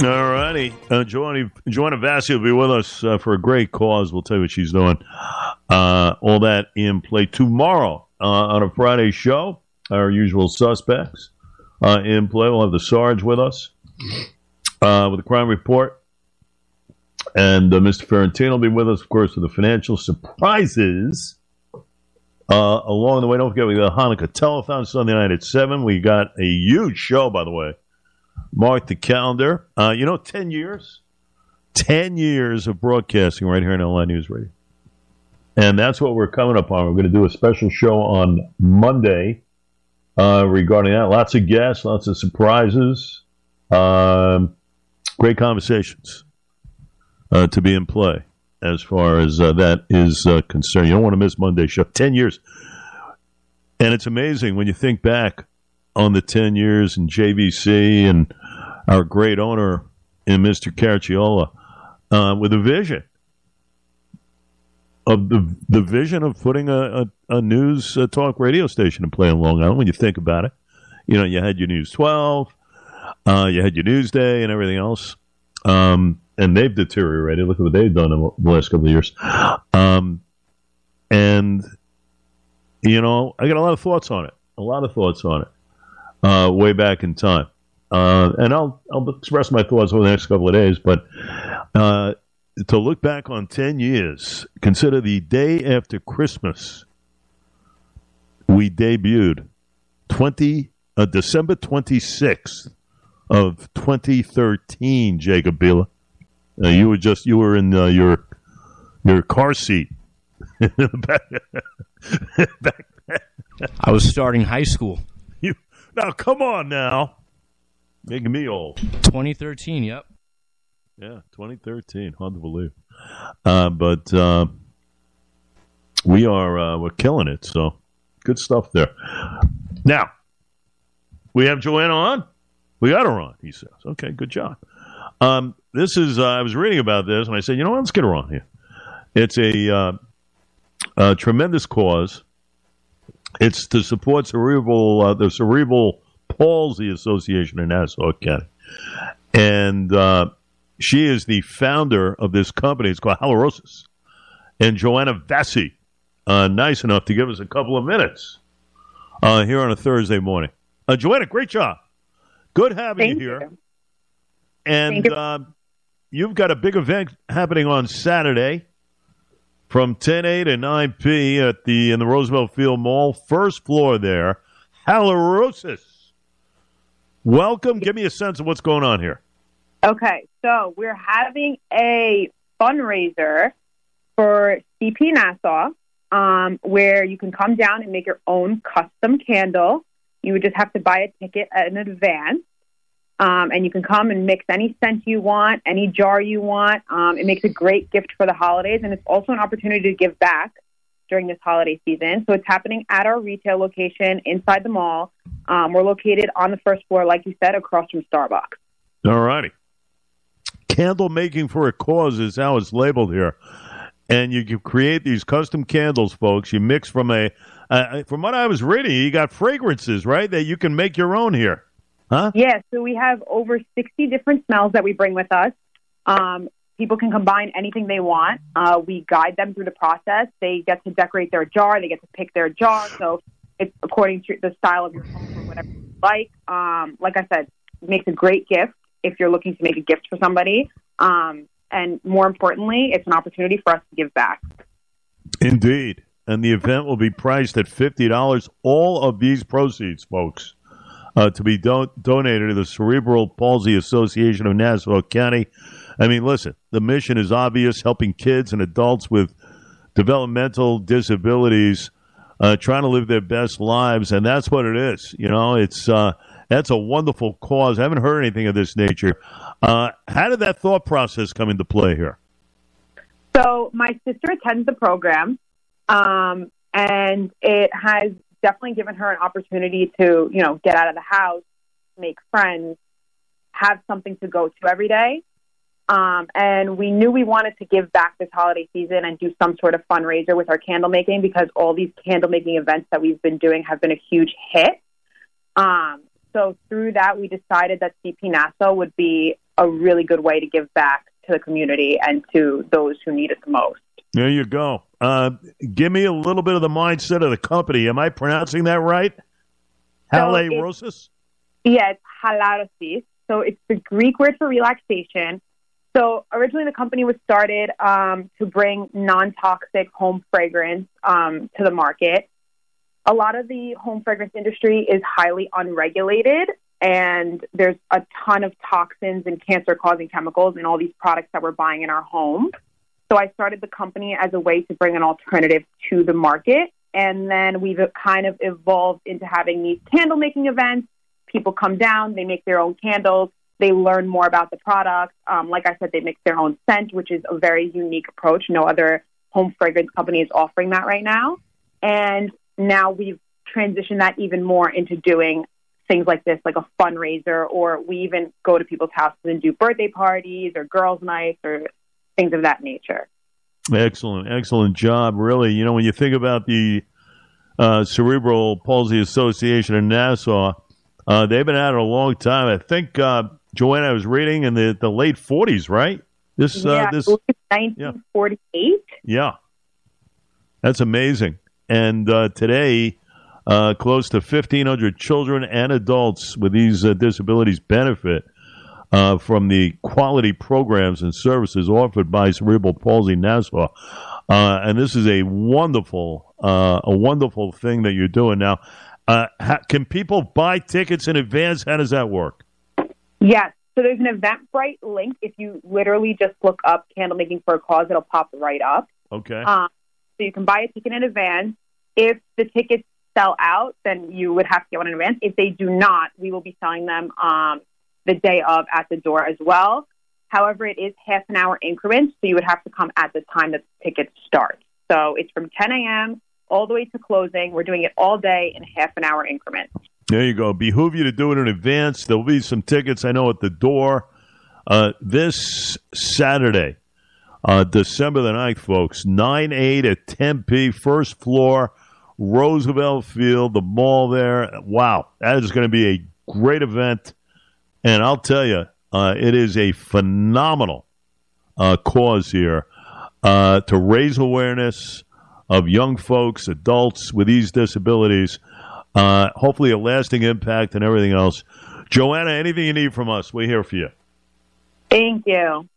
All righty. Uh, Joanna, Joanna Vassi will be with us uh, for a great cause. We'll tell you what she's doing. Uh, all that in play tomorrow uh, on a Friday show. Our usual suspects uh, in play. We'll have the Sarge with us uh, with the crime report. And Mr. Ferrantino will be with us, of course, with the financial surprises. along the way, don't forget we got Hanukkah Telethon Sunday night at 7. We got a huge show, by the way mark the calendar. Uh, you know, 10 years? 10 years of broadcasting right here in LI News Radio. And that's what we're coming up on. We're going to do a special show on Monday uh, regarding that. Lots of guests, lots of surprises, um, great conversations uh, to be in play as far as uh, that is uh, concerned. You don't want to miss Monday's show. 10 years. And it's amazing when you think back on the 10 years in JVC and our great owner in Mr. Caracciolo uh, with a vision of the the vision of putting a, a, a news uh, talk radio station in play in Long Island. When you think about it, you know you had your News 12, uh, you had your Newsday, and everything else. Um, and they've deteriorated. Look at what they've done in the last couple of years. Um, and you know, I got a lot of thoughts on it. A lot of thoughts on it uh, way back in time. Uh, and I'll I'll express my thoughts over the next couple of days. But uh, to look back on ten years, consider the day after Christmas we debuted twenty uh, December twenty sixth of twenty thirteen. Jacob Bila, uh, you were just you were in uh, your your car seat. I was starting high school. You, Now, come on now. Making me old. 2013, yep. Yeah, 2013. Hard to believe. Uh, but uh, we are uh, we're killing it. So good stuff there. Now we have Joanna on. We got her on. He says, "Okay, good job." Um, this is uh, I was reading about this and I said, "You know what? Let's get her on here." It's a, uh, a tremendous cause it's to support cerebral uh, the Cerebral Palsy Association in Nassau County, and uh, she is the founder of this company. It's called Halorosis, and Joanna Vassi, uh, nice enough to give us a couple of minutes uh, here on a Thursday morning. Uh, Joanna, great job. Good having Thank you here. You. And you. Um, you've got a big event happening on Saturday from 10A to 9P at the in the Roosevelt Field Mall, first floor there. Halorosis. Welcome. Give me a sense of what's going on here. Okay, so we're having a fundraiser for CP Nassau, um, where you can come down and make your own custom candle. You would just have to buy a ticket in advance. Um, and you can come and mix any scent you want, any jar you want. Um, it makes a great gift for the holidays, and it's also an opportunity to give back during this holiday season. So it's happening at our retail location inside the mall. Um, we're located on the first floor, like you said, across from Starbucks. All righty. Candle making for a cause is how it's labeled here. And you can create these custom candles, folks. You mix from a, uh, from what I was reading, you got fragrances, right? That you can make your own here. Huh? Yeah, so we have over 60 different smells that we bring with us. Um, people can combine anything they want. Uh, we guide them through the process. They get to decorate their jar, they get to pick their jar. So it's according to the style of your home or whatever you like. Um, like I said, it makes a great gift if you're looking to make a gift for somebody. Um, and more importantly, it's an opportunity for us to give back. Indeed. And the event will be priced at $50. All of these proceeds, folks, uh, to be don- donated to the Cerebral Palsy Association of Nassau County. I mean, listen, the mission is obvious helping kids and adults with developmental disabilities uh, trying to live their best lives, and that's what it is. You know, it's uh, that's a wonderful cause. I haven't heard anything of this nature. Uh, how did that thought process come into play here? So, my sister attends the program, um, and it has definitely given her an opportunity to, you know, get out of the house, make friends, have something to go to every day. Um, and we knew we wanted to give back this holiday season and do some sort of fundraiser with our candle making because all these candle making events that we've been doing have been a huge hit. Um, so through that, we decided that CP Nassau would be a really good way to give back to the community and to those who need it the most. There you go. Uh, give me a little bit of the mindset of the company. Am I pronouncing that right? Halarosis? Yeah, it's halarosis. So it's the Greek word for relaxation. So originally the company was started um, to bring non-toxic home fragrance um, to the market. A lot of the home fragrance industry is highly unregulated, and there's a ton of toxins and cancer-causing chemicals in all these products that we're buying in our home. So I started the company as a way to bring an alternative to the market. And then we've kind of evolved into having these candle making events. People come down, they make their own candles, they learn more about the product. Um, like I said, they mix their own scent, which is a very unique approach. No other home fragrance company is offering that right now. And now we've transitioned that even more into doing things like this, like a fundraiser, or we even go to people's houses and do birthday parties or girls' nights or things of that nature. Excellent, excellent job. Really, you know, when you think about the uh, Cerebral Palsy Association in Nassau, uh, they've been at it a long time. I think uh, Joanna I was reading in the, the late forties, right? This, uh, yeah, this nineteen forty eight. Yeah, that's amazing. And uh, today, uh, close to fifteen hundred children and adults with these disabilities benefit uh, from the quality programs and services offered by Cerebral Palsy Nassau. Uh, and this is a wonderful, uh, a wonderful thing that you're doing now. Uh, ha- can people buy tickets in advance? How does that work? Yes. So there's an Eventbrite link. If you literally just look up "candle making for a cause," it'll pop right up. Okay. Um, so you can buy a ticket in advance. If the tickets sell out, then you would have to get one in advance. If they do not, we will be selling them um, the day of at the door as well. However, it is half an hour increments, so you would have to come at the time that the tickets start. So it's from 10 a.m. all the way to closing. We're doing it all day in half an hour increments. There you go. Behoove you to do it in advance. There'll be some tickets, I know, at the door uh, this Saturday, uh, December the 9th, folks. 9 8 at Tempe, first floor, Roosevelt Field, the mall there. Wow, that is going to be a great event. And I'll tell you, uh, it is a phenomenal uh, cause here uh, to raise awareness of young folks, adults with these disabilities. Uh, hopefully, a lasting impact and everything else. Joanna, anything you need from us, we're here for you. Thank you.